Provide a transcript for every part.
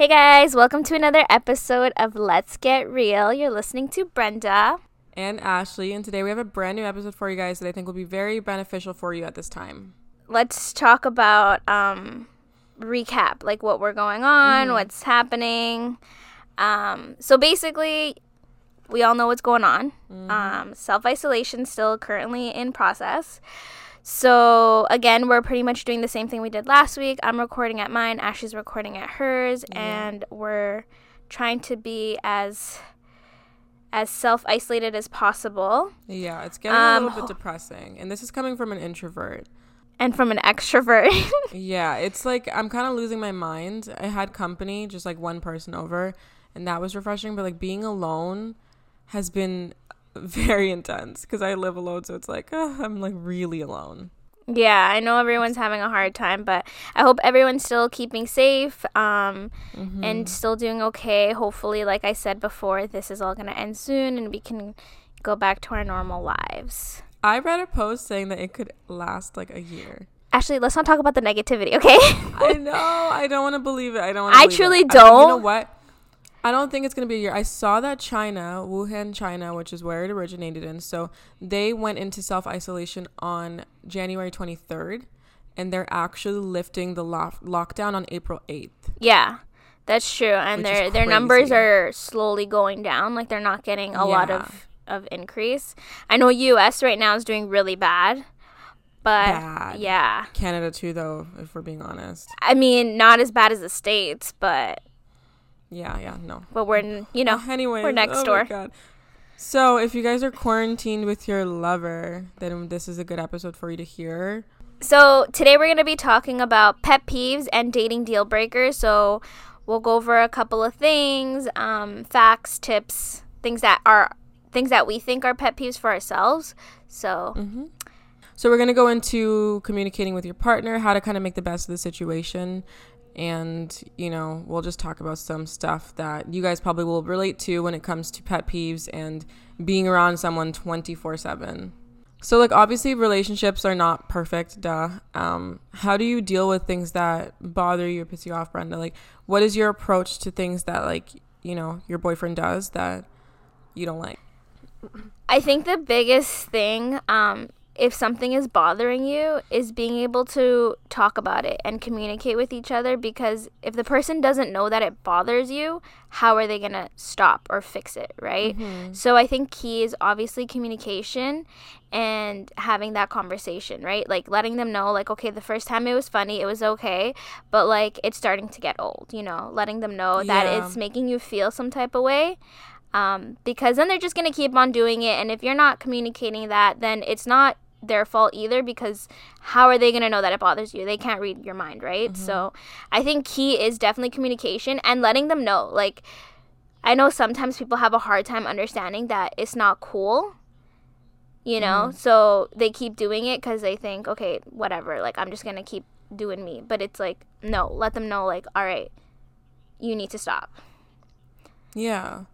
Hey guys, welcome to another episode of Let's Get Real. You're listening to Brenda. and Ashley, and today we have a brand new episode for you guys that I think will be very beneficial for you at this time. Let's talk about um recap, like what we're going on, what's happening. Um so basically we all know what's going on. Um self-isolation still currently in process. So again, we're pretty much doing the same thing we did last week. I'm recording at mine, Ashley's recording at hers, and we're trying to be as as self-isolated as possible. Yeah, it's getting Um, a little bit depressing, and this is coming from an introvert. And from an extrovert. Yeah, it's like I'm kind of losing my mind. I had company, just like one person over, and that was refreshing. But like being alone has been very intense because I live alone, so it's like uh, I'm like really alone. yeah, I know everyone's having a hard time, but I hope everyone's still keeping safe um, Mm-hmm. and still doing okay. Hopefully, like I said before, this is all going to end soon and we can go back to our normal lives. I read a post saying that it could last like a year. Actually, let's not talk about the negativity, okay? I know. I don't want to believe it. I don't. I truly it. I- you know don't. what? I don't think it's gonna be a year. I saw that China, Wuhan, China, which is where it originated in. So they went into self isolation on January 23rd, and they're actually lifting the lock- lockdown on April 8th. yeah. That's true, and their their numbers are slowly going down. Like they're not getting a lot of of increase. I know U.S. right now is doing really bad, but Bad. yeah, Canada too, though, if we're being honest. I mean not as bad as the states, but Yeah, yeah, no. but we're n- you know Anyway, we're next oh door. My God. So if you guys are quarantined with your lover, then this is a good episode for you to hear. So today we're gonna be talking about pet peeves and dating deal breakers. So we'll go over a couple of things, um, facts, tips, things that are things that we think are pet peeves for ourselves. So So we're gonna go into communicating with your partner, how to kind of make the best of the situation, and you know we'll just talk about some stuff that you guys probably will relate to when it comes to pet peeves and being around someone twenty four seven. So like obviously relationships are not perfect, duh. Um, how do you deal with things that bother you or piss you off, Brenda? Like, what is your approach to things that like you know your boyfriend does that you don't like? I think the biggest thing, um, if something is bothering you, is being able to talk about it and communicate with each other. Because if the person doesn't know that it bothers you, how are they gonna stop or fix it, right? So I think key is obviously communication and having that conversation, right? Like letting them know, like, okay, the first time it was funny, it was okay, but like it's starting to get old, you know, letting them know that it's making you feel some type of way um, because then they're just going to keep on doing it and if you're not communicating that then it's not their fault either because how are they going to know that it bothers you? They can't read your mind right? So mm-hmm. i think key is definitely communication and letting them know like i know sometimes people have a hard time understanding that it's not cool you know? Mm-hmm. So they keep doing it because they think okay whatever like i'm just going to keep doing me. But it's like no let them know like all right you need to stop. Yeah.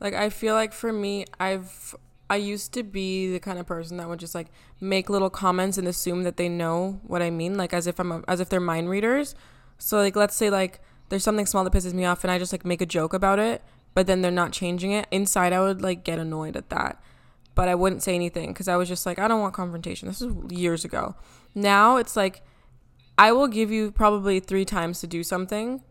Like I feel like for me, I've I used to be the kind of person that would just like make little comments and assume that they know what I mean, like as if I'm a, as if they're mind readers. So like let's say like there's something small that pisses me off and I just like make a joke about it, but then they're not changing it. Inside I would like get annoyed at that. But I wouldn't say anything cuz I was just like I don't want confrontation. This is years ago. Now it's like I will give you probably 3 times to do something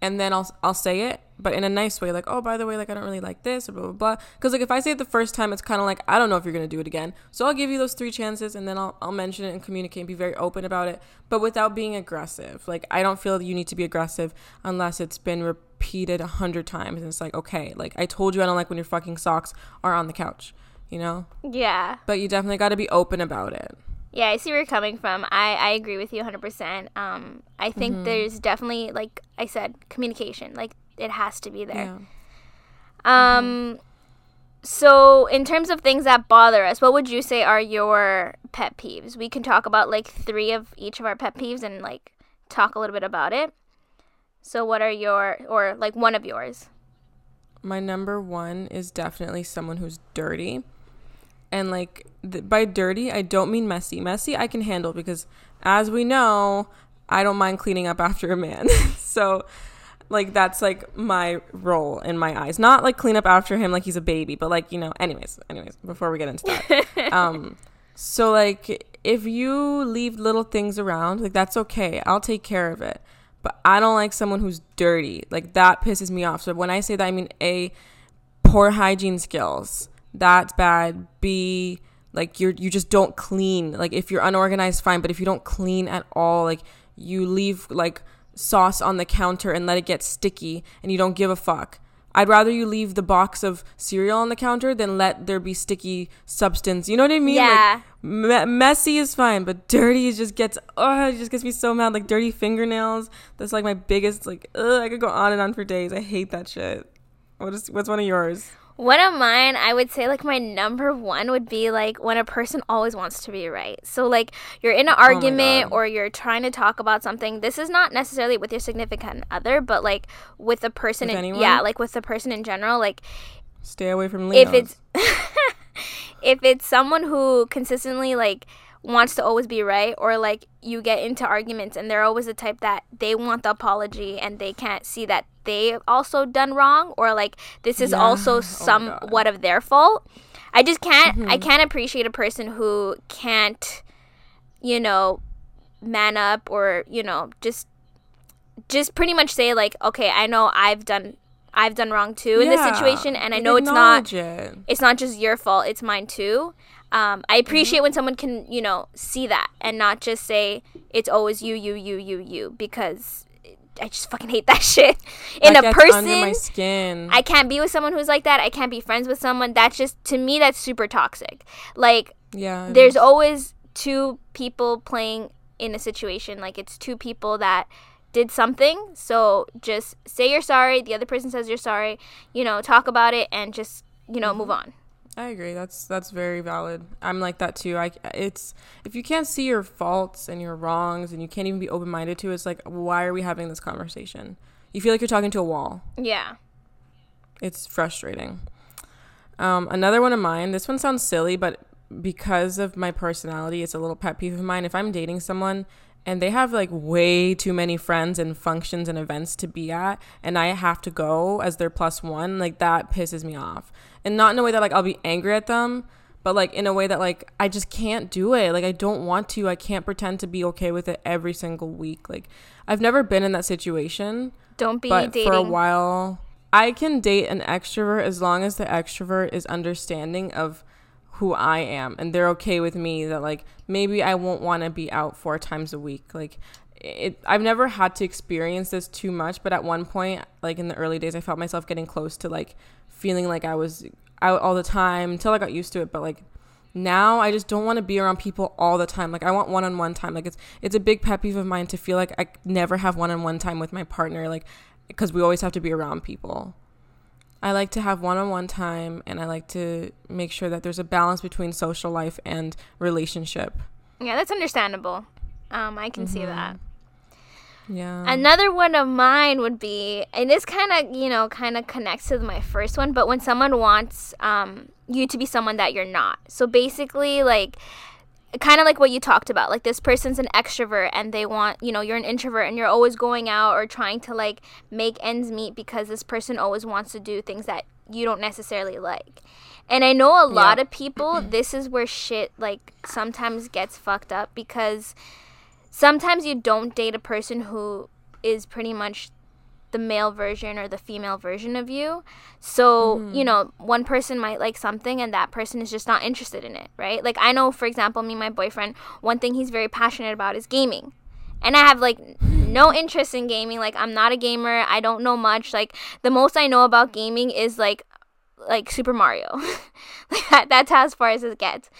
and then I'll I'll say it, but in a nice way, like, oh, by the way, like I don't really like this or blah blah blah. Because like if I say it the first time, it's kind of like I don't know if you're gonna do it again. So I'll give you those three chances, and then I'll I'll mention it and communicate and be very open about it, but without being aggressive. Like I don't feel you need to be aggressive unless it's been repeated a hundred times, and it's like okay, like I told you I don't like when your fucking socks are on the couch, you know. yeah But you definitely got to be open about it. Yeah, I see where you're coming from. I, I agree with you 100%. Um, I think Mm-hmm. there's definitely, like I said, communication. Like, it has to be there. Yeah. Um, so, in terms of things that bother us, what would you say are your pet peeves? We can talk about, like, three of each of our pet peeves and, like, talk a little bit about it. So, what are your, or, like, one of yours? My number one is definitely someone who's dirty. And like th- by dirty, I don't mean messy. Messy I can handle because as we know, I don't mind cleaning up after a man. so like that's like my role in my eyes. Not like clean up after him like he's a baby, but like, you know, anyways, anyways, before we get into that. um so like if you leave little things around, like that's okay. I'll take care of it. But I don't like someone who's dirty. Like that pisses me off. So when I say that I mean A poor hygiene skills. That's bad. B like you're you just don't clean. Like if you're unorganized fine, but if you don't clean at all, like you leave like sauce on the counter and let it get sticky and you don't give a fuck. I'd rather you leave the box of cereal on the counter than let there be sticky substance. You know what I mean? Yeah. Like, me- messy is fine, but dirty just gets oh, it just gets me so mad. Like dirty fingernails. That's like my biggest like. Ugh, I could go on and on for days. I hate that shit. What is what's one of yours? One of mine, I would say like my number one would be like when a person always wants to be right. So like you're in an Oh argument or you're trying to talk about something. This is not necessarily with your significant other, but like with a person With in anyone? yeah, like with the person in general. Like Stay away from Leos. if it's if it's someone who consistently like wants to always be right or like you get into arguments and they're always the type that they want the apology and they can't see that they also done wrong or like this is Yeah. also Oh somewhat of their fault i just can't Mm-hmm. i can't appreciate a person who can't you know man up or you know just just pretty much say like okay i know i've done i've done wrong too in this situation and i know it's not it. it's not just your fault it's mine too um, i appreciate when someone can you know see that and not just say it's always you you you you you because i just fucking hate that shit. In That a gets under my person skin. i can't be with someone who's like that. I can't be friends with someone. That's just to me that's super toxic. Like yeah. there's always two people playing in a situation. Like it's two people that did something. So just say you're sorry. The other person says you're sorry. You know talk about it and just you know move on I agree. That's that's very valid. I'm like that too. I it's if you can't see your faults and your wrongs and you can't even be open minded to, it, it's like why are we having this conversation? You feel like you're talking to a wall. yeah It's frustrating. Um, another one of mine. This one sounds silly, but because of my personality, it's a little pet peeve of mine. If I'm dating someone and they have like way too many friends and functions and events to be at, and I have to go as their plus one, like that pisses me off. And not in a way that like I'll be angry at them, but like in a way that like I just can't do it. Like I don't want to. I can't pretend to be okay with it every single week. Like I've never been in that situation don't be but dating for a while i can date an extrovert as long as the extrovert is understanding of who i am and they're okay with me that like maybe i won't want to be out four times a week like it i've never had to experience this too much but at one point like in the early days i felt myself getting close to like feeling like i was out all the time until i got used to it but like now I just don't want to be around people all the time. Like I want one-on-one time. Like it's it's a big pet peeve of mine to feel like I never have one-on-one time with my partner like because we always have to be around people. I like to have one-on-one time and I like to make sure that there's a balance between social life and relationship. yeah that's understandable um i can see Mm-hmm. that Yeah. Another one of mine would be, and this kind of, you know, kind of connects to my first one, but when someone wants um, you to be someone that you're not. So basically, like, kind of like what you talked about. Like, this person's an extrovert and they want, you know, you're an introvert and you're always going out or trying to, like, make ends meet because this person always wants to do things that you don't necessarily like. And I know a lot Yeah. of people, this is where shit, like, sometimes gets fucked up because sometimes you don't date a person who is pretty much the male version or the female version of you. So, you mm-hmm. know, one person might like something and that person is just not interested in it, right? Like I know for example, me and my boyfriend, one thing he's very passionate about is gaming. And I have like no interest in gaming. Like I'm not a gamer. I don't know much. Like the most I know about gaming is like like Super Mario. like that, that's how as far as it gets.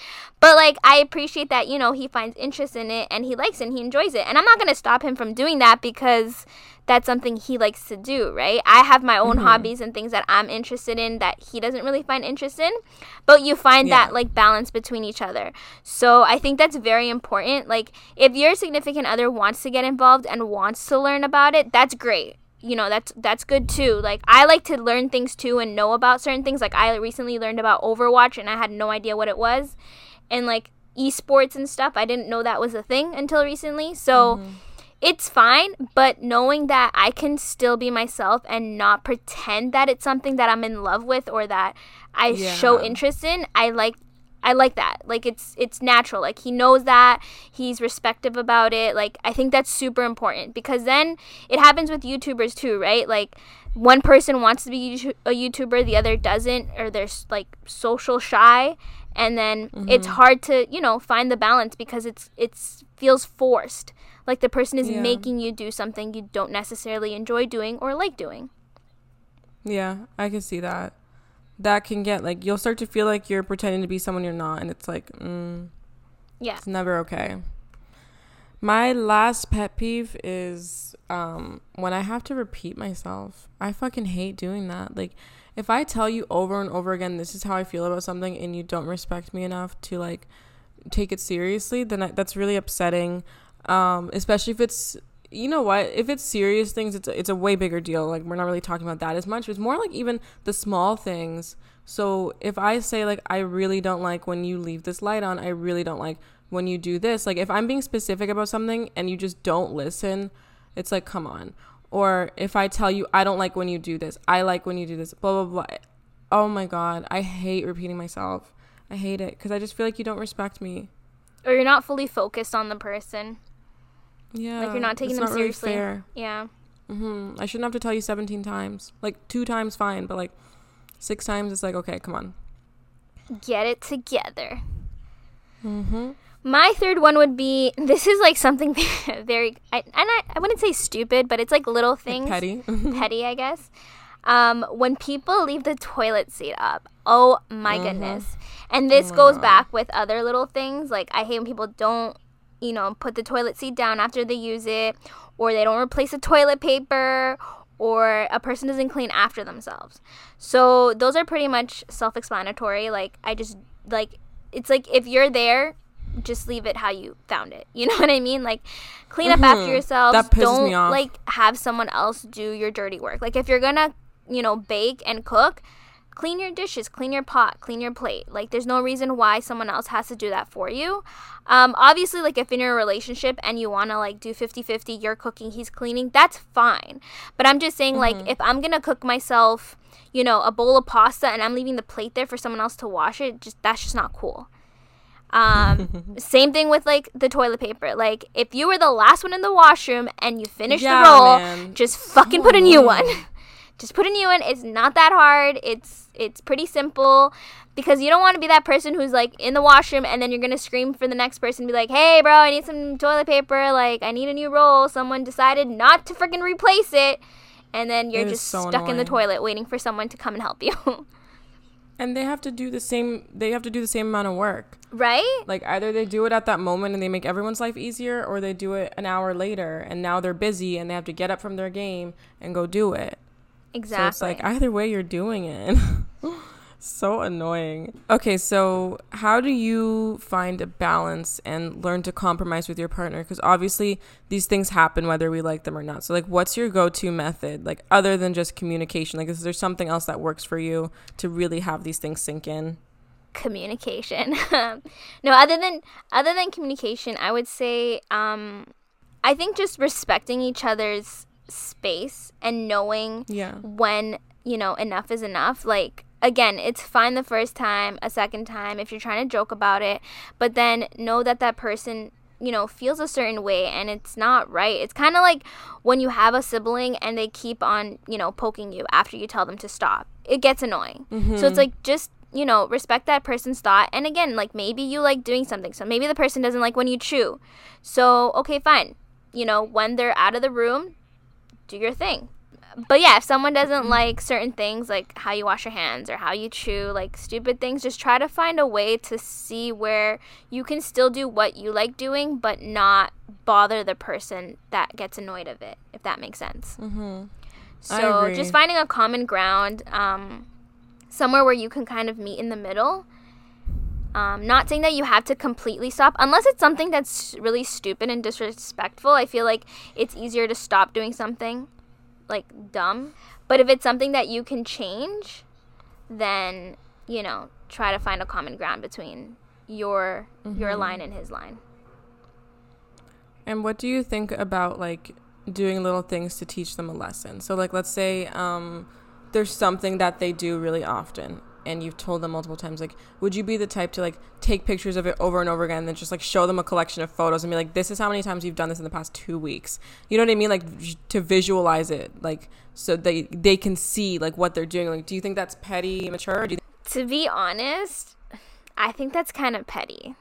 But like I appreciate that, you know, he finds interest in it and he likes it and he enjoys it. And I'm not gonna stop him from doing that because that's something he likes to do, right? I have my own mm-hmm. hobbies and things that I'm interested in that he doesn't really find interest in. But you find Yeah. that like balance between each other. So I think that's very important. Like if your significant other wants to get involved and wants to learn about it, that's great you know that's that's good too like i like to learn things too and know about certain things like i recently learned about overwatch and i had no idea what it was and like esports and stuff i didn't know that was a thing until recently so mm-hmm. It's fine, but knowing that I can still be myself and not pretend that it's something that I'm in love with or that I Yeah. show interest in, I like I like that. Like it's it's natural. Like he knows that. He's respective about it. Like I think that's super important because then it happens with YouTubers too, right? Like one person wants to be a YouTuber, the other doesn't or they're like social shy and then it's mm-hmm. hard to, you know, find the balance because it's it's feels forced. Like the person is Yeah. making you do something you don't necessarily enjoy doing or like doing. Yeah, I can see that. That can get like you'll start to feel like you're pretending to be someone you're not, and it's like, mm, Yeah. it's never okay. My last pet peeve is um, when I have to repeat myself. I fucking hate doing that. Like, if I tell you over and over again, this is how I feel about something, and you don't respect me enough to like take it seriously, then I, that's really upsetting. Um, especially if it's you know what if it's serious things it's a, it's a way bigger deal. Like we're not really talking about that as much it's more like even the small things. So if i say like i really don't like when you leave this light on i really don't like when you do this. Like if i'm being specific about something and you just don't listen it's like come on. Or if i tell you i don't like when you do this i like when you do this blah blah blah. Oh my god i hate repeating myself. I hate it because i just feel like you don't respect me. Or you're not fully focused on the person. Yeah Like you're not taking it's them not really seriously. fair. Yeah. hmm I shouldn't have to tell you 17 times. Like two times, fine, but like six times, it's like, okay, come on. Get it together. Mm-hmm. My third one would be this is like something very I, and I, I wouldn't say stupid, but it's like little things. petty. petty, I guess. Um, when people leave the toilet seat up, oh my Mhm. goodness. And this Oh my goes God. back with other little things. Like, I hate when people don't, you know, put the toilet seat down after they use it, or they don't replace the toilet paper, or a person doesn't clean after themselves. So, those are pretty much self explanatory. Like, I just, like, it's like if you're there, just leave it how you found it. You know what I mean? Like, clean up after Mhm. yourselves. That pisses don't me off. like have someone else do your dirty work. Like, if you're gonna, you know, bake and cook, clean your dishes, clean your pot, clean your plate. Like, there's no reason why someone else has to do that for you. Um, obviously, like, if in a relationship and you wanna, like, do 50 50, you're cooking, he's cleaning, that's fine. But I'm just saying, like, if I'm gonna cook myself, you know, a bowl of pasta and I'm leaving the plate there for someone else to wash it, just that's just not cool. Um, same thing with like the toilet paper. Like if you were the last one in the washroom and you finished Yeah, the roll, man. just fucking put a new one. Annoying. just put a new one. It's not that hard. It's it's pretty simple because you don't want to be that person who's like in the washroom and then you're gonna scream for the next person and be like, "Hey, bro, I need some toilet paper. Like I need a new roll. Someone decided not to freaking replace it." And then you're just so stuck in the toilet waiting for someone to come and help you. And they have to do the same. They have to do the same amount of work. right? Like either they do it at that moment and they make everyone's life easier, or they do it an hour later and now they're busy and they have to get up from their game and go do it. Exactly. So it's like either way you're doing it. so annoying. Okay, so how do you find a balance and learn to compromise with your partner? Because obviously these things happen whether we like them or not. So like, what's your go-to method, like other than just communication? Like, is there something else that works for you to really have these things sink in? communication. no, other than other than communication, I would say um I think just respecting each other's space and knowing Yeah. when, you know, enough is enough. Like again, it's fine the first time, a second time if you're trying to joke about it, but then know that that person you know feels a certain way and it's not right. It's kind of like when you have a sibling and they keep on you know poking you after you tell them to stop. It gets annoying. So it's mm-hmm. like just you know respect that person's thought. And again like maybe you like doing something. So maybe the person doesn't like when you chew. So okay fine. You know when they're out of the room do your thing but yeah if someone doesn't like certain things like how you wash your hands or how you chew like stupid things just try to find a way to see where you can still do what you like doing but not bother the person that gets annoyed of it if that makes sense Mm-hmm. So just finding a common ground, um, somewhere where you can kind of meet in the middle. Um, not saying that you have to completely stop, unless it's something that's really stupid and disrespectful. I feel like it's easier to stop doing something like dumb. But if it's something that you can change, then you know try to find a common ground between your your Mm-hmm. line and his line. And what do you think about like doing little things to teach them a lesson? So like let's say um there's something that they do really often and you've told them multiple times like would you be the type to like take pictures of it over and over again and then just like show them a collection of photos and be like this is how many times you've done this in the past 2 weeks. You know what I mean? Like to visualize it like so they they can see like what they're doing. Like do you think that's petty, immature? Do you To be honest, I think that's kind of petty.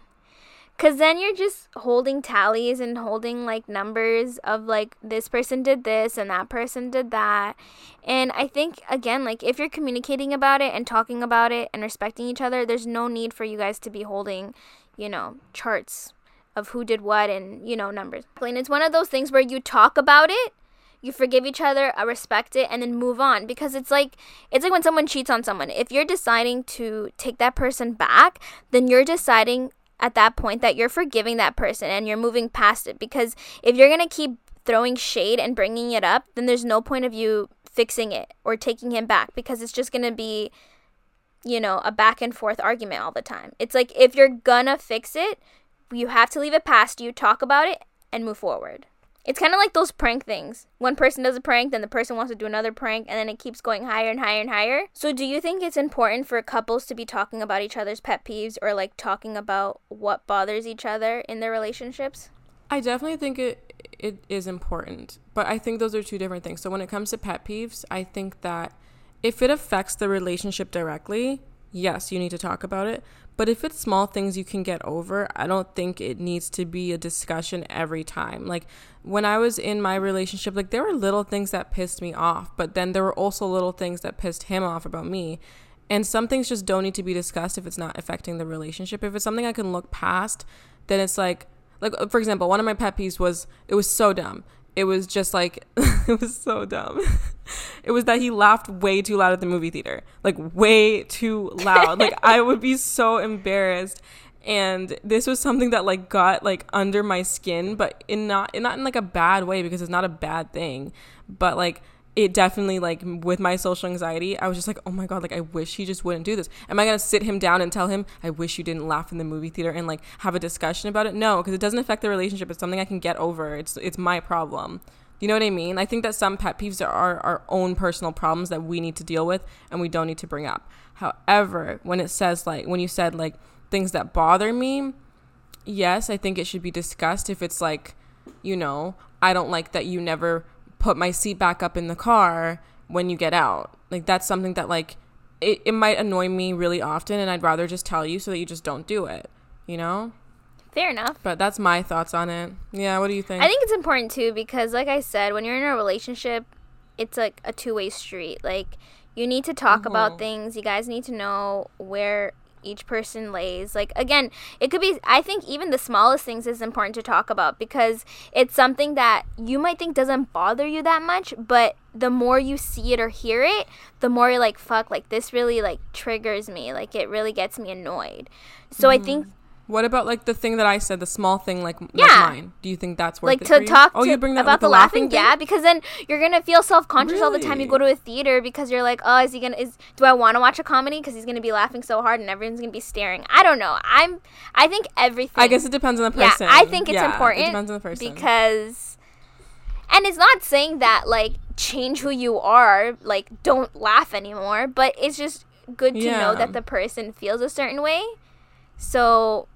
Cause then you're just holding tallies and holding like numbers of like this person did this and that person did that. And I think again, like if you're communicating about it and talking about it and respecting each other, there's no need for you guys to be holding, you know, charts of who did what and, you know, numbers. And it's one of those things where you talk about it you forgive each other, uh, respect it, and then move on. Because it's like it's like when someone cheats on someone. If you're deciding to take that person back, then you're deciding at that point that you're forgiving that person and you're moving past it. Because if you're gonna keep throwing shade and bringing it up, then there's no point of you fixing it or taking him back because it's just gonna be you know, a back and forth argument all the time. It's like if you're gonna fix it, you have to leave it past you, talk about it, and move forward. It's kind of like those prank things. One person does a prank, then the person wants to do another prank, and then it keeps going higher and higher and higher. So, do you think it's important for couples to be talking about each other's pet peeves or like talking about what bothers each other in their relationships? I definitely think it it is important, but I think those are two different things. So when it comes to pet peeves, I think that if it affects the relationship directly, yes, you need to talk about it. But if it's small things you can get over, I don't think it needs to be a discussion every time. Like when I was in my relationship, like there were little things that pissed me off, but then there were also little things that pissed him off about me. And some things just don't need to be discussed if it's not affecting the relationship. If it's something I can look past, then it's like like for example, one of my pet peeves was it was so dumb it was just like it was so dumb. it was that he laughed way too loud at the movie theater. Like way too loud. like I would be so embarrassed. And this was something that like got like under my skin, but in not in not in like a bad way because it's not a bad thing. But like it definitely like with my social anxiety, I was just like, oh my god, like I wish he just wouldn't do this. Am I gonna sit him down and tell him I wish you didn't laugh in the movie theater and like have a discussion about it? No, because it doesn't affect the relationship. It's something I can get over. It's it's my problem. You know what I mean? I think that some pet peeves are our, our own personal problems that we need to deal with and we don't need to bring up. However, when it says like when you said like things that bother me, yes, I think it should be discussed if it's like, you know, I don't like that you never put my seat back up in the car when you get out. Like that's something that like it, it might annoy me really often and I'd rather just tell you so that you just don't do it, you know? Fair enough. But that's my thoughts on it. Yeah, what do you think? I think it's important too because like I said, when you're in a relationship, it's like a two-way street. Like you need to talk mm-hmm. about things. You guys need to know where each person lays. Like again, it could be I think even the smallest things is important to talk about because it's something that you might think doesn't bother you that much, but the more you see it or hear it, the more you're like fuck, like this really like triggers me. Like it really gets me annoyed. So mm-hmm. I think what about like the thing that I said, the small thing, like yeah. like mine? Do you think that's worth like it to talk oh, to you bring that about the laughing? laughing yeah, because then you're gonna feel self conscious really? all the time you go to a theater because you're like, oh, is he gonna? Is do I want to watch a comedy because he's gonna be laughing so hard and everyone's gonna be staring? I don't know. I'm. I think everything. I guess it depends on the person. Yeah, I think it's yeah, important. It depends on the person because, and it's not saying that like change who you are, like don't laugh anymore, but it's just good to yeah. know that the person feels a certain way. So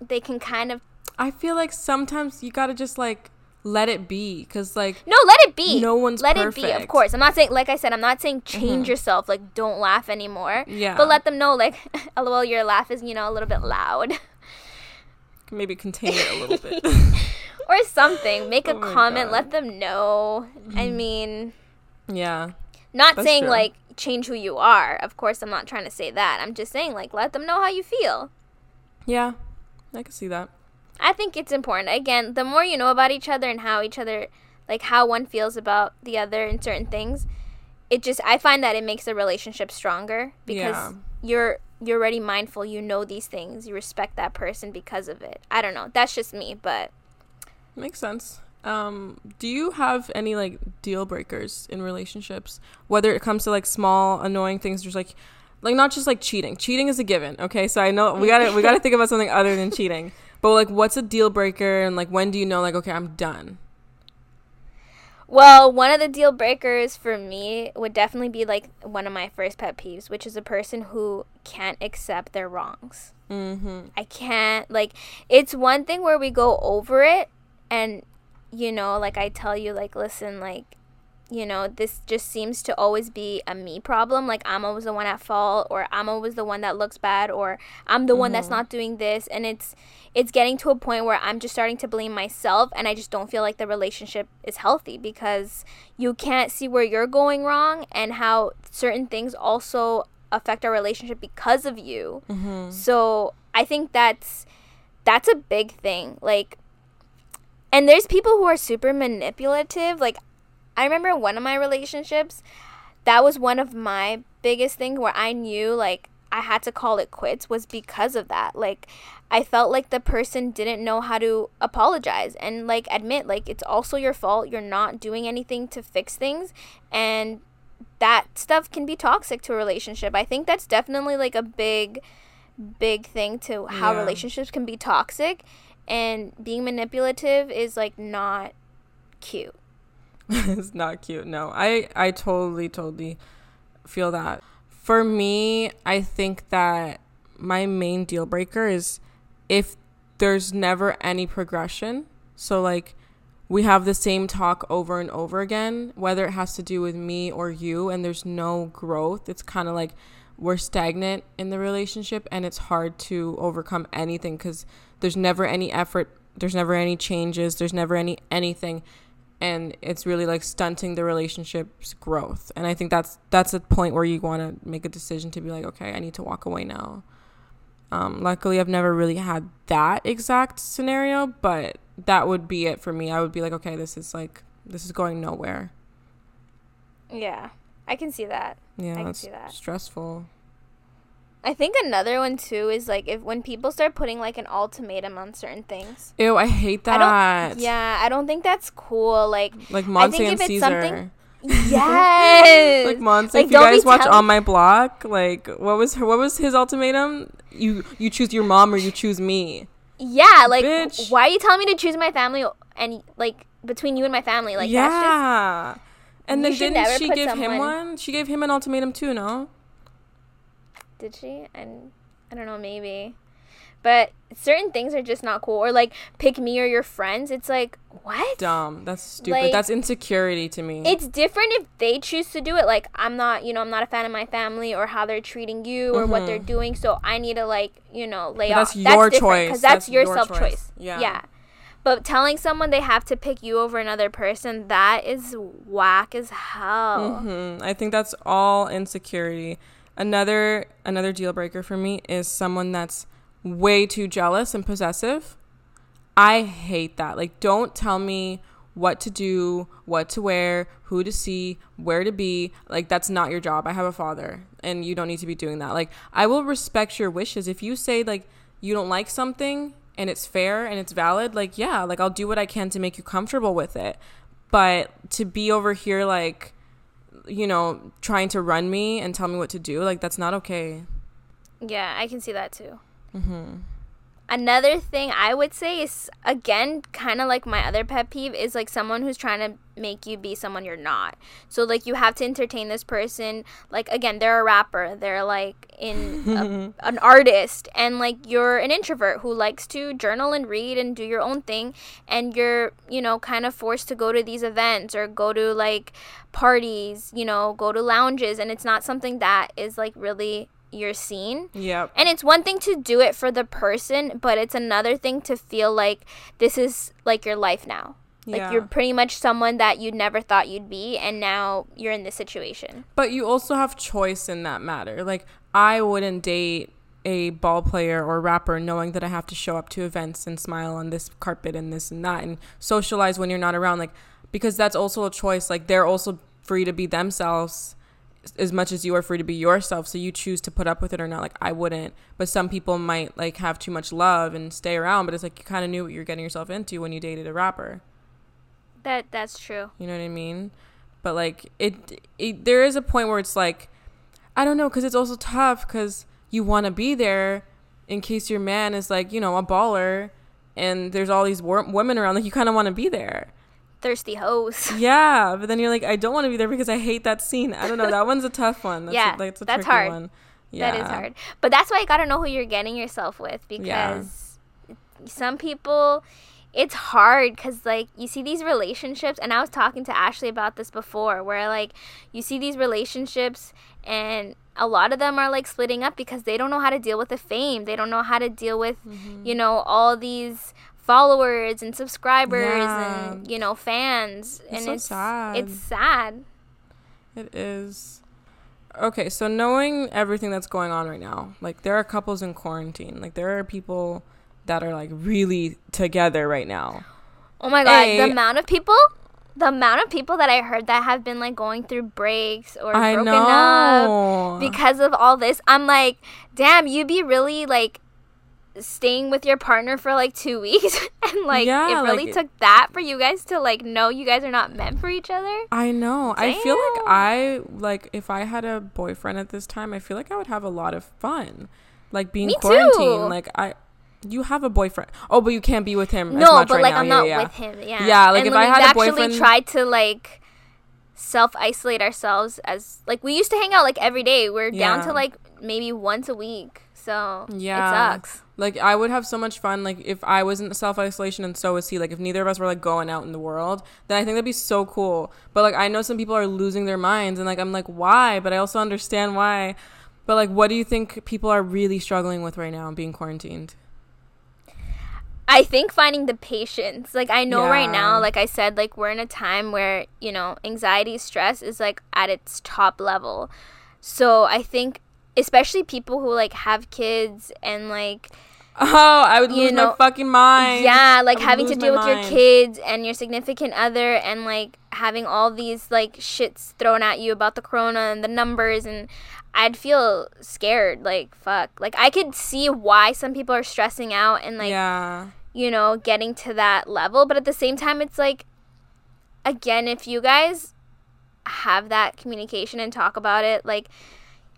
they can kind of I feel like sometimes you got to just like let it be cuz like No, let it be. No one's Let perfect. it be, of course. I'm not saying like I said, I'm not saying change mm-hmm. yourself, like don't laugh anymore. Yeah. But let them know like lol your laugh is, you know, a little bit loud. Maybe contain it a little bit. or something. Make a oh comment, God. let them know. I mm-hmm. mean, yeah. Not saying true. like change who you are. Of course, I'm not trying to say that. I'm just saying like let them know how you feel. Yeah. I can see that. I think it's important. Again, the more you know about each other and how each other, like how one feels about the other in certain things, it just I find that it makes the relationship stronger because yeah. you're you're already mindful. You know these things. You respect that person because of it. I don't know. That's just me, but makes sense. Um, do you have any like deal breakers in relationships? Whether it comes to like small annoying things, just like like not just like cheating. Cheating is a given. Okay, so I know we gotta we gotta think about something other than cheating. But like, what's a deal breaker, and like, when do you know, like, okay, I'm done? Well, one of the deal breakers for me would definitely be like one of my first pet peeves, which is a person who can't accept their wrongs. Mm-hmm. I can't like it's one thing where we go over it and you know, like I tell you like listen, like you know, this just seems to always be a me problem. Like I'm always the one at fault or I'm always the one that looks bad or I'm the mm-hmm. one that's mm-hmm. not doing this and it's it's getting to a point where I'm just starting to blame myself and I just don't feel like the relationship is healthy because you can't see where you're going wrong and how certain things also affect our relationship because of you. Mm-hmm. So, I think that's that's a big thing. Like and there's people who are super manipulative. Like I remember one of my relationships, that was one of my biggest things where I knew like I had to call it quits was because of that. Like I felt like the person didn't know how to apologize and like admit like it's also your fault. You're not doing anything to fix things and that stuff can be toxic to a relationship. I think that's definitely like a big big thing to how yeah. relationships can be toxic and being manipulative is like not cute. it's not cute. No. I I totally totally feel that. For me, I think that my main deal breaker is if there's never any progression. So like we have the same talk over and over again, whether it has to do with me or you and there's no growth. It's kind of like we're stagnant in the relationship and it's hard to overcome anything cuz there's never any effort, there's never any changes, there's never any anything and it's really like stunting the relationship's growth. And i think that's that's a point where you want to make a decision to be like okay i need to walk away now. Um, luckily i've never really had that exact scenario but that would be it for me. I would be like okay this is like this is going nowhere. Yeah. I can see that. Yeah I can see that. stressful I think another one too is like if when people start putting like an ultimatum on certain things. Ew, I hate that. I yeah, I don't think that's cool. Like like Monse and Cesar. Yes. like Monse, like, if you guys watch on my block, like what was her, what was his ultimatum? You you choose your mom or you choose me. Yeah, like Bitch. why are you telling me to choose my family and like between you and my family? Like yeah. Just, and then didn't she give someone... him one? She gave him an ultimatum too, no? Did she? And I don't know, maybe. But certain things are just not cool. Or like pick me or your friends. It's like what? Dumb. That's stupid. Like, That's insecurity to me. It's different if they choose to do it. Like I'm not, you know, I'm not a fan of my family or how they're treating you or mm-hmm. what they're mm-hmm. doing. So I need to like, you know, lay but off. That's your choice. Because that's, that's, your, your self choice. Yeah. Yeah. But telling someone they have to pick you over another person, that is whack as hell. Mm-hmm. I think that's all insecurity. Another another deal breaker for me is someone that's way too jealous and possessive. I hate that. Like don't tell me what to do, what to wear, who to see, where to be. Like that's not your job. I have a father and you don't need to be doing that. Like I will respect your wishes. If you say like you don't like something and it's fair and it's valid, like yeah, like I'll do what I can to make you comfortable with it. But to be over here like you know, trying to run me and tell me what to do. Like that's not okay. Yeah, I can see that too. Mm-hmm. Another thing I would say is again kind of like my other pet peeve is like someone who's trying to make you be someone you're not. So like you have to entertain this person. Like again, they're a rapper. They're like in a, an artist and like you're an introvert who likes to journal and read and do your own thing and you're, you know, kind of forced to go to these events or go to like parties, you know, go to lounges and it's not something that is like really your scene. Yep. And it's one thing to do it for the person, but it's another thing to feel like this is like your life now. Like yeah. you're pretty much someone that you never thought you'd be and now you're in this situation. But you also have choice in that matter. Like I wouldn't date a ball player or rapper knowing that I have to show up to events and smile on this carpet and this and that and socialize when you're not around like because that's also a choice. Like they're also free to be themselves as much as you are free to be yourself so you choose to put up with it or not like i wouldn't. But some people might like have too much love and stay around but it's like you kind of knew what you're getting yourself into when you dated a rapper. That that's true. You know what i mean? But like it, it there is a point where it's like i don't know because it's also tough because you want to be there in case your man is like you know a baller and there's all these wor- women around like you kind of want to be there Thirsty hoes. yeah but then you're like i don't want to be there because i hate that scene i don't know that one's a tough one that's Yeah, a, that's, a that's tricky hard. one yeah That is hard. But that's why you got to know who you're getting yourself with because some people it's hard cuz like you see these relationships and I was talking to Ashley about this before where like you see these relationships and a lot of them are like splitting up because they don't know how to deal with the fame. They don't know how to deal with Mm-hmm. you know all these followers and subscribers Yeah. and you know fans and so it's sad. it's sad. It is. Okay, so knowing everything that's going on right now, like there are couples in quarantine. Like there are people that are like really together right now. Oh my god, A- the amount of people, the amount of people that I heard that have been like going through breaks or I broken up because of all this. I'm like, damn, you'd be really like staying with your partner for like two weeks and like Yeah, it really like- took that for you guys to like know you guys are not meant for each other. I know. I feel like I like if I had a boyfriend at this time, I feel like I would have a lot of fun. Like being Me too. quarantined. Like I you have a boyfriend. Oh, but you can't be with him as No, much but right like now. I'm Yeah, not yeah. with him. Yeah. Yeah, like, and if I had a actually boyfriend- tried to like self isolate ourselves as like we used to hang out like every day. We're down to like maybe once a week. So Yeah. it sucks. Like I would have so much fun. Like if I was in self isolation and so was he. Like if neither of us were like going out in the world, then I think that'd be so cool. But like I know some people are losing their minds, and like I'm like why? But I also understand why. But like, what do you think people are really struggling with right now, being quarantined? I think finding the patience. Like I know right now, like I said, like we're in a time where, you know, anxiety, stress is like at its top level. So I think especially people who like have kids and like Oh, I would lose know, my fucking mind. yeah, like having to deal with your kids and your significant other and like having all these like shits thrown at you about the corona and the numbers and I'd feel scared like fuck. Like I could see why some people are stressing out and like yeah, you know, getting to that level. But at the same time, it's like, again, if you guys have that communication and talk about it, like,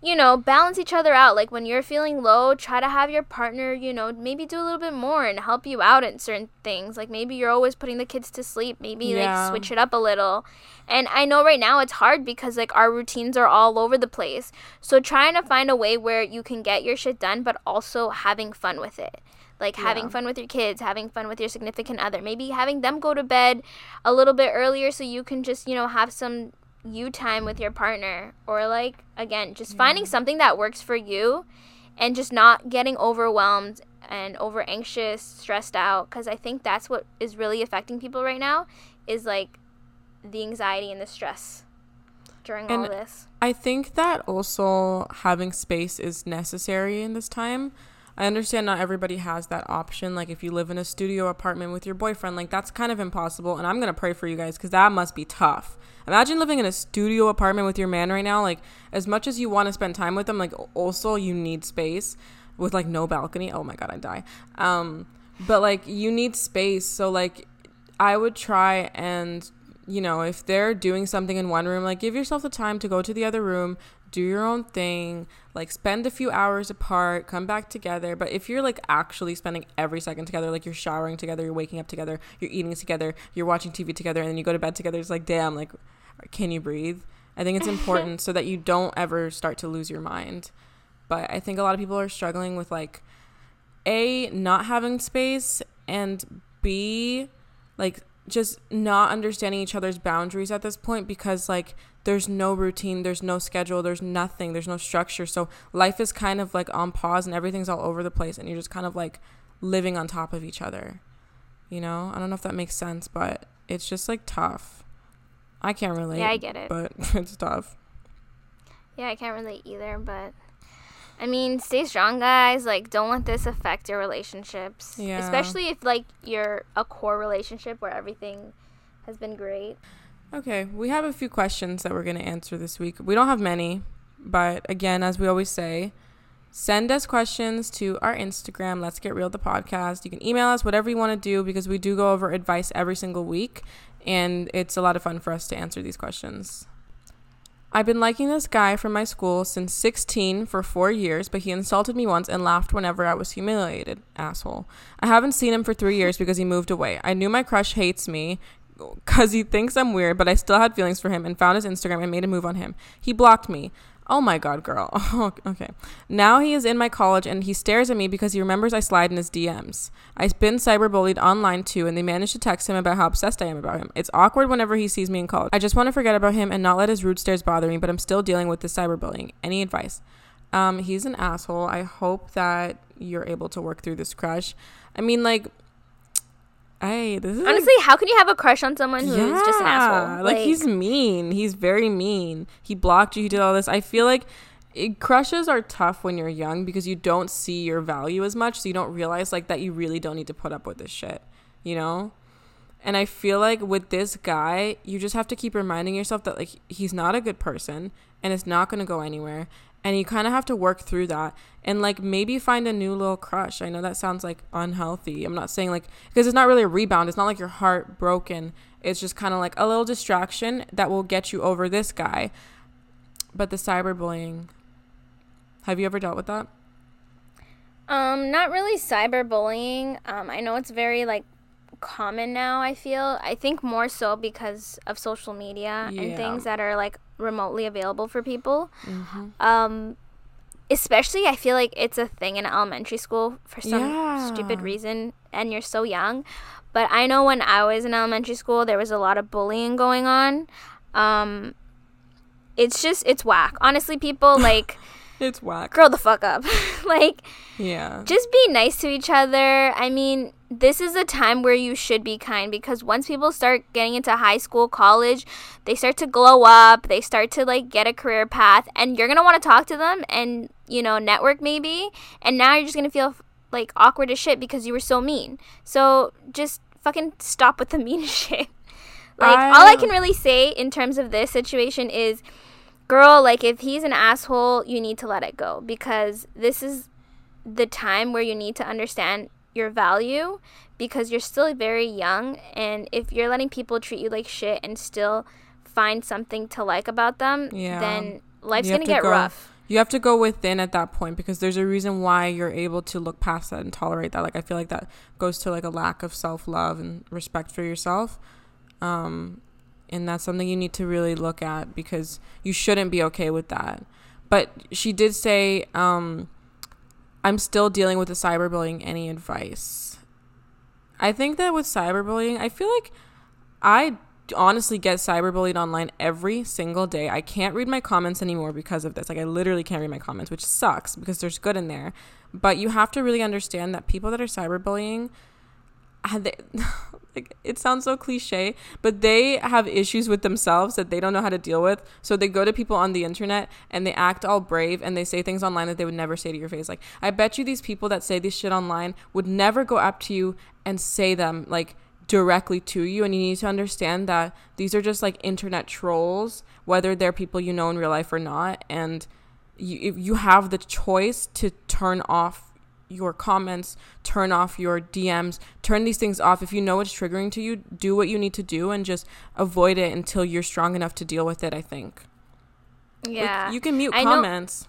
you know, balance each other out. Like, when you're feeling low, try to have your partner, you know, maybe do a little bit more and help you out in certain things. Like, maybe you're always putting the kids to sleep. Maybe, Yeah. like, switch it up a little. And I know right now it's hard because, like, our routines are all over the place. So, trying to find a way where you can get your shit done, but also having fun with it like having Yeah. fun with your kids, having fun with your significant other, maybe having them go to bed a little bit earlier so you can just, you know, have some you time with your partner or like again, just finding something that works for you and just not getting overwhelmed and over anxious, stressed out cuz I think that's what is really affecting people right now is like the anxiety and the stress during all this. I think that also having space is necessary in this time. I understand not everybody has that option. Like if you live in a studio apartment with your boyfriend, like that's kind of impossible. And I'm gonna pray for you guys because that must be tough. Imagine living in a studio apartment with your man right now. Like as much as you want to spend time with them, like also you need space with like no balcony. Oh my god, I die. Um, but like you need space. So like I would try and you know, if they're doing something in one room, like give yourself the time to go to the other room, do your own thing, like spend a few hours apart, come back together. But if you're like actually spending every second together, like you're showering together, you're waking up together, you're eating together, you're watching TV together, and then you go to bed together, it's like, damn, like, can you breathe? I think it's important so that you don't ever start to lose your mind. But I think a lot of people are struggling with like, A, not having space, and B, like just not understanding each other's boundaries at this point because like there's no routine, there's no schedule, there's nothing, there's no structure. So life is kind of like on pause and everything's all over the place and you're just kind of like living on top of each other. You know? I don't know if that makes sense, but it's just like tough. I can't relate. Yeah, I get it. But it's tough. Yeah, I can't relate either, but I mean, stay strong, guys. Like, don't let this affect your relationships. Yeah. Especially if like you're a core relationship where everything has been great. Okay, we have a few questions that we're going to answer this week. We don't have many, but again, as we always say, send us questions to our Instagram, Let's Get Real the podcast. You can email us whatever you want to do because we do go over advice every single week, and it's a lot of fun for us to answer these questions. I've been liking this guy from my school since 16 for four years, but he insulted me once and laughed whenever I was humiliated. Asshole. I haven't seen him for three years because he moved away. I knew my crush hates me because he thinks I'm weird, but I still had feelings for him and found his Instagram and made a move on him. He blocked me. Oh my god, girl. okay. Now he is in my college and he stares at me because he remembers I slide in his DMs. I've been cyberbullied online too, and they managed to text him about how obsessed I am about him. It's awkward whenever he sees me in college. I just want to forget about him and not let his rude stares bother me, but I'm still dealing with this cyberbullying. Any advice? Um, he's an asshole. I hope that you're able to work through this crush. I mean, like, Is honestly, like, how can you have a crush on someone who's yeah, just an asshole? Like, like, he's mean. He's very mean. He blocked you. He did all this. I feel like it, crushes are tough when you're young because you don't see your value as much, so you don't realize like that you really don't need to put up with this shit. You know. And I feel like with this guy, you just have to keep reminding yourself that like he's not a good person and it's not going to go anywhere and you kind of have to work through that. And like maybe find a new little crush. I know that sounds like unhealthy. I'm not saying like because it's not really a rebound. It's not like your heart broken. It's just kind of like a little distraction that will get you over this guy. But the cyberbullying have you ever dealt with that? Um not really cyberbullying. Um i know it's very like common now i feel i think more so because of social media yeah. and things that are like remotely available for people. Mm-hmm. Um, especially, I feel like it's a thing in elementary school for some yeah. stupid reason, and you're so young. But I know when I was in elementary school, there was a lot of bullying going on. Um, it's just it's whack. Honestly, people like. it's whack. Grow the fuck up. like, yeah. Just be nice to each other. I mean, this is a time where you should be kind because once people start getting into high school, college, they start to glow up, they start to like get a career path, and you're gonna want to talk to them and, you know, network maybe. And now you're just gonna feel like awkward as shit because you were so mean. So just fucking stop with the mean shit. like, I... all I can really say in terms of this situation is girl, like if he's an asshole, you need to let it go because this is the time where you need to understand your value because you're still very young and if you're letting people treat you like shit and still find something to like about them, yeah. then life's going to get go, rough. You have to go within at that point because there's a reason why you're able to look past that and tolerate that. Like I feel like that goes to like a lack of self-love and respect for yourself. Um and that's something you need to really look at because you shouldn't be okay with that. But she did say um I'm still dealing with the cyberbullying. Any advice? I think that with cyberbullying, I feel like I honestly get cyberbullied online every single day. I can't read my comments anymore because of this. Like I literally can't read my comments, which sucks because there's good in there. But you have to really understand that people that are cyberbullying they, like it sounds so cliche, but they have issues with themselves that they don't know how to deal with. So they go to people on the internet and they act all brave and they say things online that they would never say to your face. Like I bet you these people that say this shit online would never go up to you and say them like directly to you and you need to understand that these are just like internet trolls whether they're people you know in real life or not and you you have the choice to turn off your comments, turn off your DMs, turn these things off. If you know it's triggering to you, do what you need to do and just avoid it until you're strong enough to deal with it, I think. Yeah. Like, you can mute I comments. Know-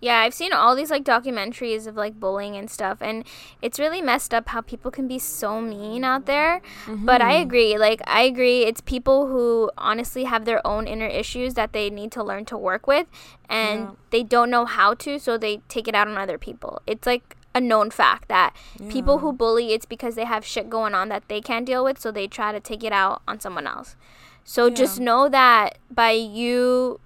yeah, I've seen all these like documentaries of like bullying and stuff, and it's really messed up how people can be so mean out there. Mm-hmm. But I mm-hmm. agree. Like, I agree. It's people who honestly have their own inner issues that they need to learn to work with, and yeah. they don't know how to, so they take it out on other people. It's like a known fact that yeah. people who bully, it's because they have shit going on that they can't deal with, so they try to take it out on someone else. So yeah. just know that by you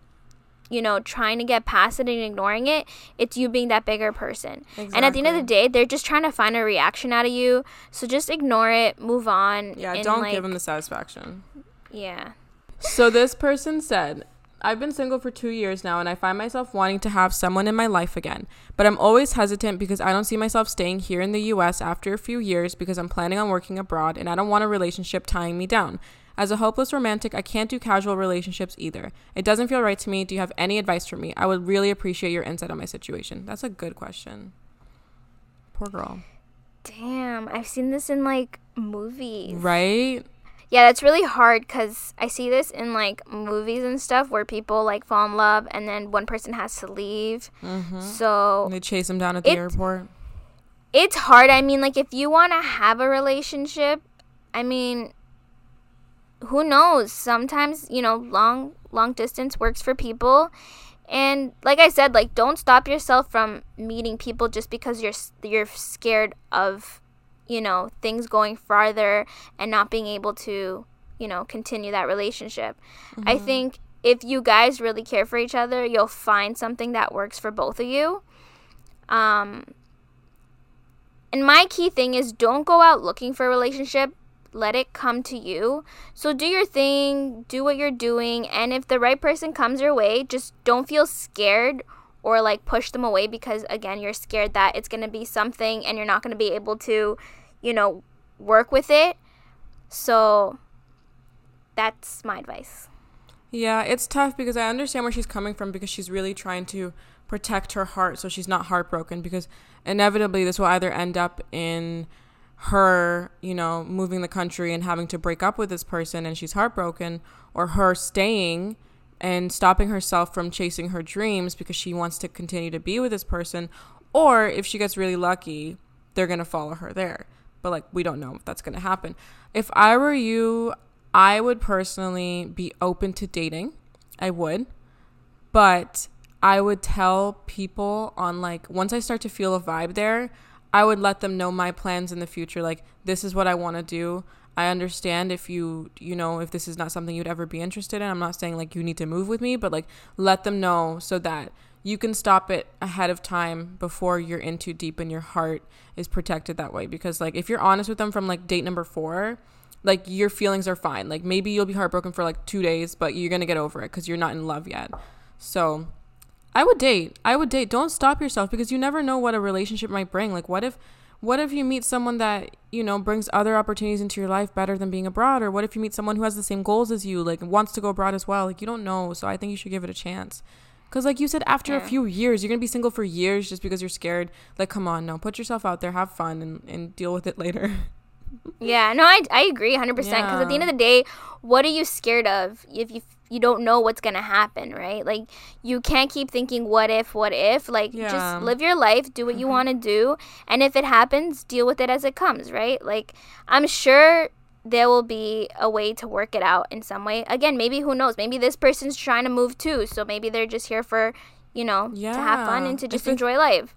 you know, trying to get past it and ignoring it, it's you being that bigger person. Exactly. And at the end of the day, they're just trying to find a reaction out of you. So just ignore it, move on. Yeah, don't like, give them the satisfaction. Yeah. So this person said, I've been single for two years now and I find myself wanting to have someone in my life again. But I'm always hesitant because I don't see myself staying here in the US after a few years because I'm planning on working abroad and I don't want a relationship tying me down. As a hopeless romantic, I can't do casual relationships either. It doesn't feel right to me. Do you have any advice for me? I would really appreciate your insight on my situation. That's a good question. Poor girl. Damn, I've seen this in like movies. Right? yeah, that's really hard because I see this in like movies and stuff where people like fall in love and then one person has to leave. Mm-hmm. So And they chase him down at the It- airport. it's hard. I mean, like if you want to have a relationship, I mean, who knows? Sometimes you know, long long distance works for people. And like I said, like don't stop yourself from meeting people just because you're you're scared of, you know, things going farther and not being able to, you know, continue that relationship. I think if you guys really care for each other, you'll find something that works for both of you. Um, and my key thing is don't go out looking for a relationship. Let it come to you. So do your thing, do what you're doing, and if the right person comes your way, just don't feel scared or like push them away because again, you're scared that it's going to be something and you're not going to be able to, you know, work with it. So that's my advice. Yeah, it's tough because I understand where she's coming from because she's really trying to protect her heart so she's not heartbroken because inevitably this will either end up in her, you know, moving the country and having to break up with this person and she's heartbroken or her staying and stopping herself from chasing her dreams because she wants to continue to be with this person or if she gets really lucky, they're going to follow her there. But like we don't know if that's going to happen. If I were you, I would personally be open to dating. I would. But I would tell people on like once I start to feel a vibe there, I would let them know my plans in the future like this is what I want to do. I understand if you you know if this is not something you'd ever be interested in. I'm not saying like you need to move with me, but like let them know so that you can stop it ahead of time before you're in too deep and your heart is protected that way because like if you're honest with them from like date number 4, like your feelings are fine. Like maybe you'll be heartbroken for like 2 days, but you're to get over it cuz you're not in love yet. So, I would date. I would date. Don't stop yourself because you never know what a relationship might bring. Like what if what if you meet someone that, you know, brings other opportunities into your life better than being abroad or what if you meet someone who has the same goals as you, like wants to go abroad as well? Like you don't know. So I think you should give it a chance. Cuz like you said after a few years, you're going to be single for years just because you're scared. Like come on, no. Put yourself out there, have fun and and deal with it later. Yeah, no, I, I agree 100% because at the end of the day, what are you scared of if you you don't know what's going to happen, right? Like you can't keep thinking what if, what if, like Yeah. just live your life, do what you mm-hmm. want to do, and if it happens, deal with it as it comes, right? Like I'm sure there will be a way to work it out in some way. Again, maybe who knows? Maybe this person's trying to move too, so maybe they're just here for, you know, to have fun and to just If it- enjoy life.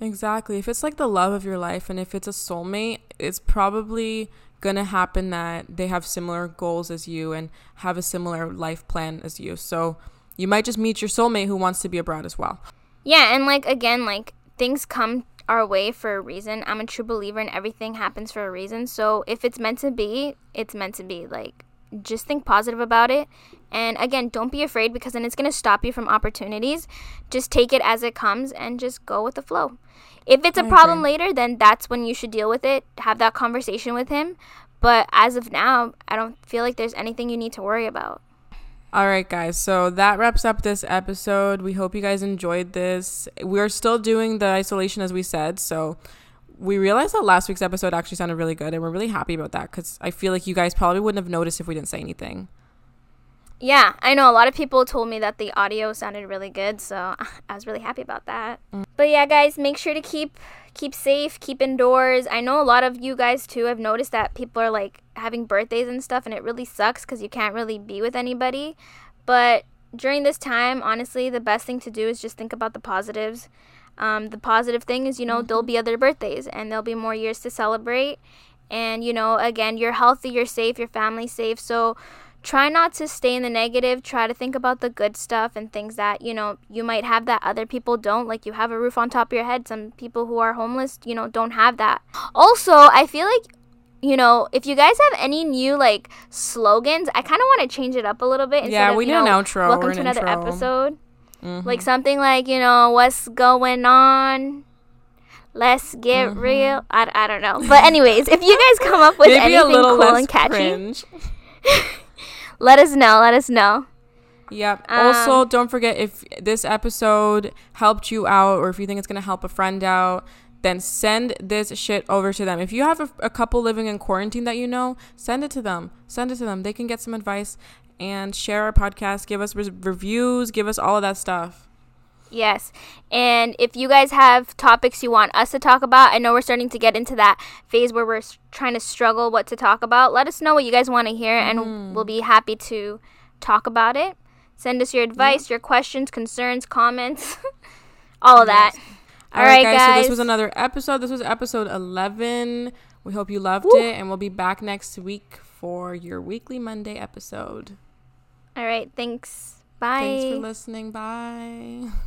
Exactly. If it's like the love of your life and if it's a soulmate, it's probably going to happen that they have similar goals as you and have a similar life plan as you. So you might just meet your soulmate who wants to be abroad as well. Yeah, and like again, like things come our way for a reason. I'm a true believer in everything happens for a reason. So if it's meant to be, it's meant to be. Like just think positive about it. And again, don't be afraid because then it's going to stop you from opportunities. Just take it as it comes and just go with the flow. If it's a I problem agree. later, then that's when you should deal with it. Have that conversation with him. But as of now, I don't feel like there's anything you need to worry about. All right, guys. So that wraps up this episode. We hope you guys enjoyed this. We're still doing the isolation as we said. So we realized that last week's episode actually sounded really good, and we're really happy about that because I feel like you guys probably wouldn't have noticed if we didn't say anything. Yeah, I know a lot of people told me that the audio sounded really good, so I was really happy about that. But yeah, guys, make sure to keep keep safe, keep indoors. I know a lot of you guys too have noticed that people are like having birthdays and stuff and it really sucks cuz you can't really be with anybody. But during this time, honestly, the best thing to do is just think about the positives. Um, the positive thing is, you know, there'll be other birthdays and there'll be more years to celebrate. And, you know, again, you're healthy, you're safe, your family's safe. So try not to stay in the negative. Try to think about the good stuff and things that, you know, you might have that other people don't. Like you have a roof on top of your head. Some people who are homeless, you know, don't have that. Also, I feel like you know, if you guys have any new like slogans, I kind of want to change it up a little bit. Yeah, of, we need an outro Welcome an to another intro. episode. Mhm. Like something like, you know, what's going on? Let's get Mm-hmm. real. I, I don't know. But, anyways, if you guys come up with anything cool and catchy. let us know. Let us know. Yep. Um, also, don't forget if this episode helped you out or if you think it's going to help a friend out, then send this shit over to them. If you have a, a couple living in quarantine that you know, send it to them. Send it to them. They can get some advice and share our podcast, give us re- reviews, give us all of that stuff. Yes. And if you guys have topics you want us to talk about, I know we're starting to get into that phase where we're trying to struggle what to talk about. Let us know what you guys want to hear, and mm. we'll be happy to talk about it. Send us your advice, your questions, concerns, comments, all of that. Yes. all right, guys, guys. So this was another episode. This was episode 11. We hope you loved Woo. it, and we'll be back next week for your weekly Monday episode. All right. Thanks. Bye. Thanks for listening. Bye.